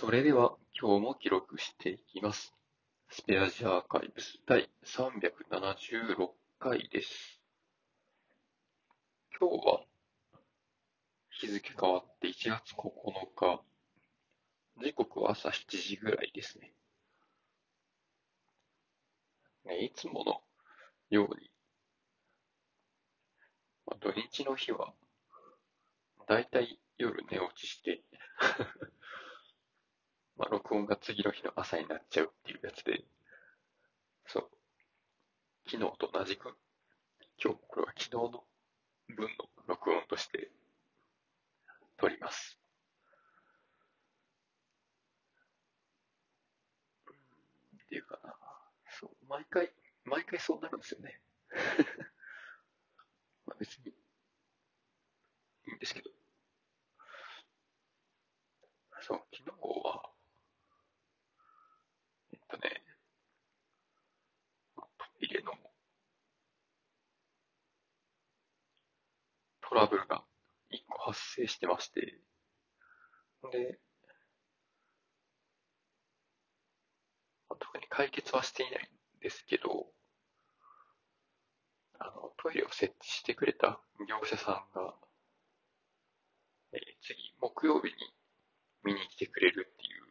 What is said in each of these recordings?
それでは今日も記録していきます。スペアジアーカイブス第376回です。今日は日付変わって1月9日、時刻は朝7時ぐらいですね。ねいつものように、まあ土日の日は、だいたい夜寝落ちして、まあ、録音が次の日の朝になっちゃうっていうやつで、そう。昨日と同じく、今日これは昨日の分の録音として撮ります。っていうかな。そう。毎回、毎回そうなるんですよね。まあ別に、いいんですけど。そう、昨日は、えっとね、トイレのトラブルが一個発生してまして、で、まあ特に解決はしていないんですけど、あの、トイレを設置してくれた業者さんが、えー次、木曜日に見に来てくれるっていう、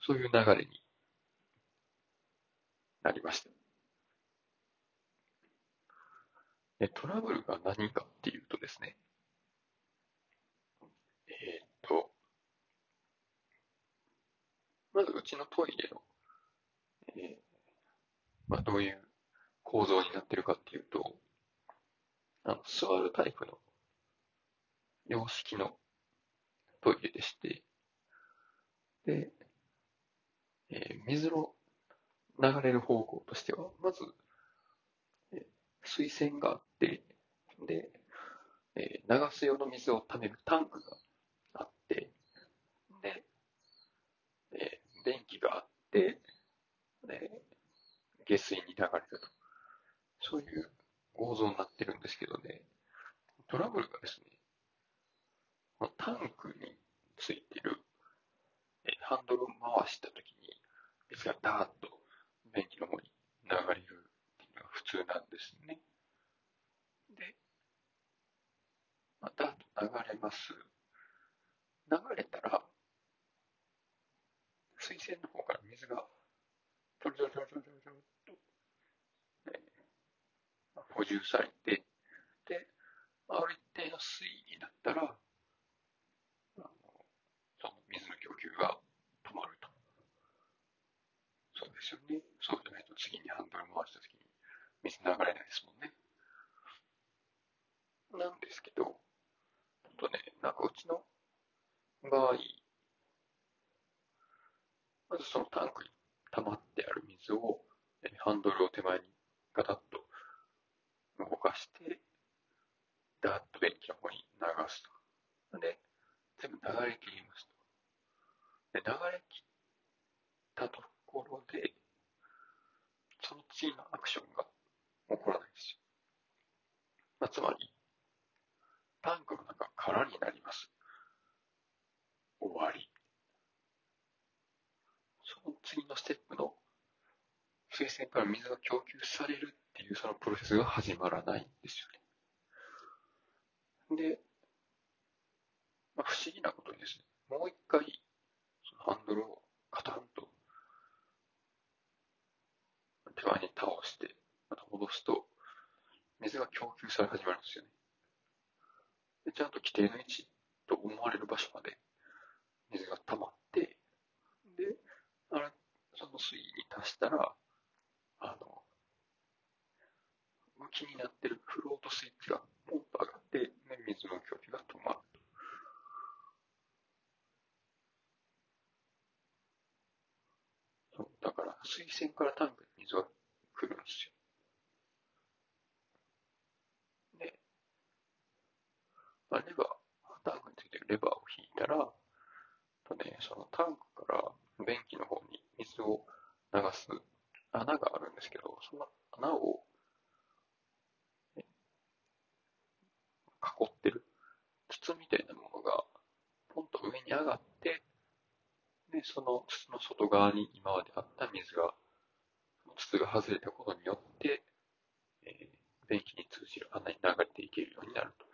そういう流れになりました。でトラブルが何かっていうとですね、えーっと、まずうちのトイレの、えー。まあ、どういう構造になってるかっていうと、あの座るタイプの洋式のトイレでして、で、えー水の流れる方向としては、まず、えー水栓があって、で、えー流す用の水を溜めるタンクがあって、で、えー電気があって、で、下水に流れると。そういう構造になってるんですけどね、トラブルがですね、このタンクについてる、えーハンドルを回したときに、水がダーッと便器の方に流れるっていうのが普通なんですね。で、まあ、ダーッと流れます。流れたら、水栓の方から水が、ちょろちょろちょろちょろちょろちょろっと、えーまあ補充されて、で、ある一定の水位になったら、あのその水の供給が止まると。そうですよね。そうじゃないと次にハンドル回した時に水流れないですもんね。なんですけど、とね、なんかうちの場合、まずそのタンクに溜まってある水を、ハンドルを手前にガタッと動かして、ダーッと便器の方に流すと。で、全部流れ切りますと。で、流れ切ったところで、その次のアクションが起こらないんですよ。まあ、つまり、タンクの中空になります。終わり。その次のステップの水栓から水が供給されるっていうそのプロセスが始まらないんですよね。で、まあ、不思議なことにですね、もう一回、そのハンドルをカタンと手前に倒して、また戻すと、水が供給され始まるんですよね。でちゃんと規定の位置と思われる場所まで水が溜まって、で、あれ、その水位に達したら、あの、浮きになってるフロートスイッチがポンと上がって、で水の供給が止まる。そうだから、水栓からタンクに水が来るんですよ。まあ、レバー、タンクについてるレバーを引いたら、とね、そのタンクから便器の方に水を流す穴があるんですけど、その穴を囲ってる筒みたいなものがポンと上に上がって、で、その筒の外側に今まであった水が、筒が外れたことによって、えー、便器に通じる穴に流れていけるようになると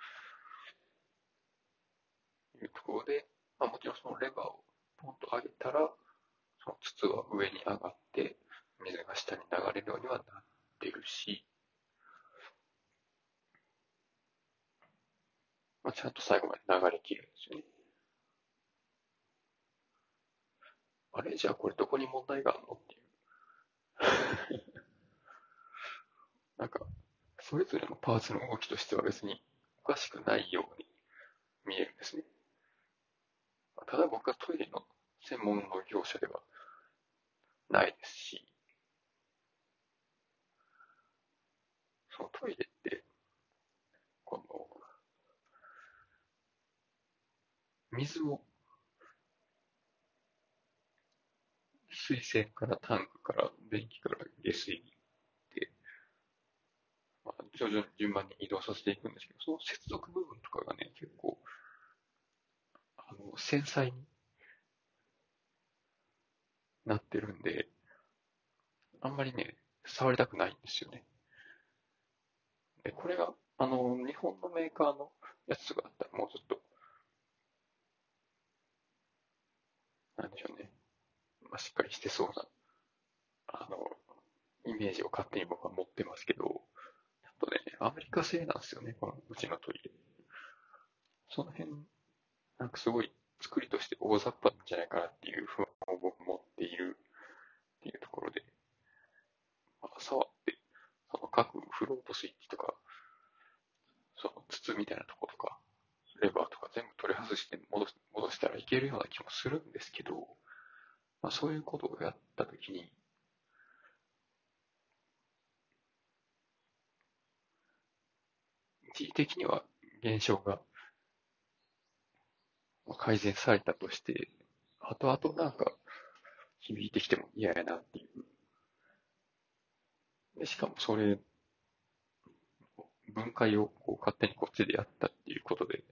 いうところで、まあ、もちろんそのレバーをポンと上げたら、その筒は上に上がって、水が下に流れるようにはなってるし、まあ、ちゃんと最後まで流れきるんですよね。あれじゃあこれどこに問題があるのっていう。なんか、それぞれのパーツの動きとしては別におかしくないように見えるんですね。ただ僕はトイレの専門の業者ではないですし、そのトイレって、この、水を水栓からタンクから電気から下水にで、まあ、徐々に順番に移動させていくんですけど、その接続部分とかがね、結構、あの、繊細になってるんで、あんまりね、触りたくないんですよね。で、これが、あの、日本のメーカーのやつがあったらもうちょっと、なんでしょうね。まあ、しっかりしてそうな、あの、イメージを勝手に僕は持ってますけど、ちょっとね、アメリカ製なんですよね、このうちのトイレ。その辺、なんかすごい作りとして大雑把なんじゃないかなっていう不安を僕持っているっていうところで、まあ、触って、その各フロートスイッチとか、その筒みたいなとことか、レバーとか全部取り外して戻戻したらいけるような気もするんですけど、まあ、そういうことをやったときに、一時的には現象が改善されたとして、後々なんか響いてきても嫌やなっていう。でしかもそれ、分解をこう勝手にこっちでやったっていうことで、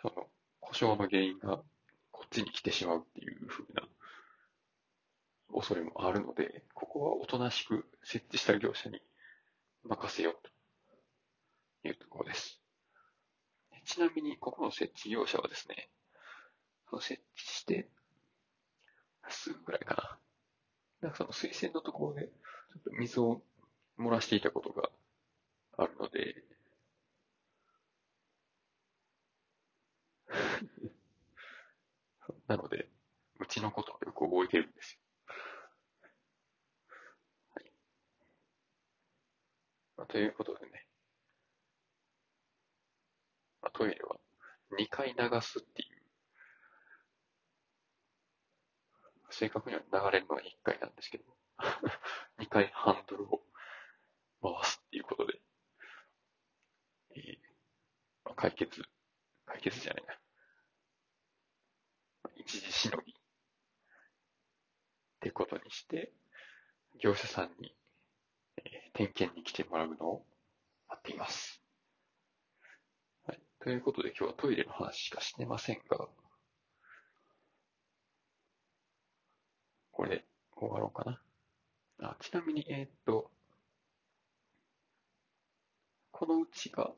その故障の原因がこっちに来てしまうっていうふうな恐れもあるので、ここはおとなしく設置した業者に任せようというところです。ちなみに、ここの設置業者はですね、その設置して、すぐぐらいかな。なんかその水栓のところで、ちょっと水を漏らしていたことがあるので、なので、うちのことをよく覚えてるんですよ。はい。まあ、ということでね、まあ、トイレは2回流すっていう、正確には流れるのは1回なんですけど、2回ハンドルを回すっていうことで、えーまあ、解決、解決じゃないな。一時しのぎってことにして、業者さんに、えー、点検に来てもらうのを待っています。はい。ということで今日はトイレの話しかしてませんが、これ終わろうかな。あちなみに、えー、っと、このうちが、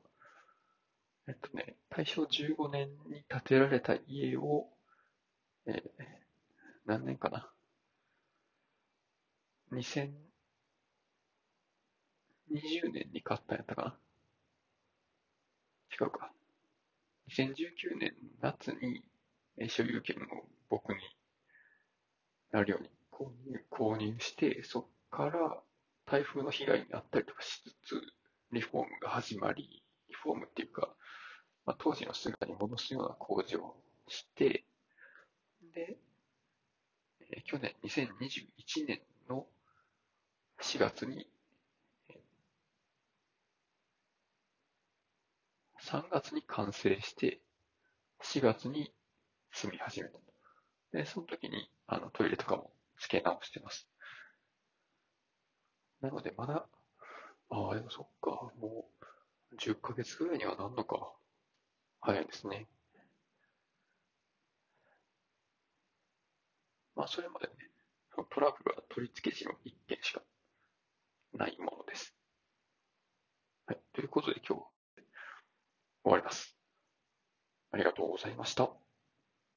えっとね、大正15年に建てられた家をえー、何年かな。2000 2020年に買ったんやったかな？違うか。2019年夏に所有権を僕になるように購入購入して、そっから台風の被害に遭ったりとかしつつ、リフォームが始まり、リフォームっていうか、まあ、当時の姿に戻すような工事をして、で、えー、去年2021年の4月に、3月に完成して、4月に住み始めた。で、その時に、あの、トイレとかも付け直してます。なので、まだ、ああ、でもそっか、もう、10ヶ月ぐらいにはなんのか。早いですね。まあ、それまでね、トラブルは取り付け時の1件しかないものです。はい。ということで今日は終わります。ありがとうございました。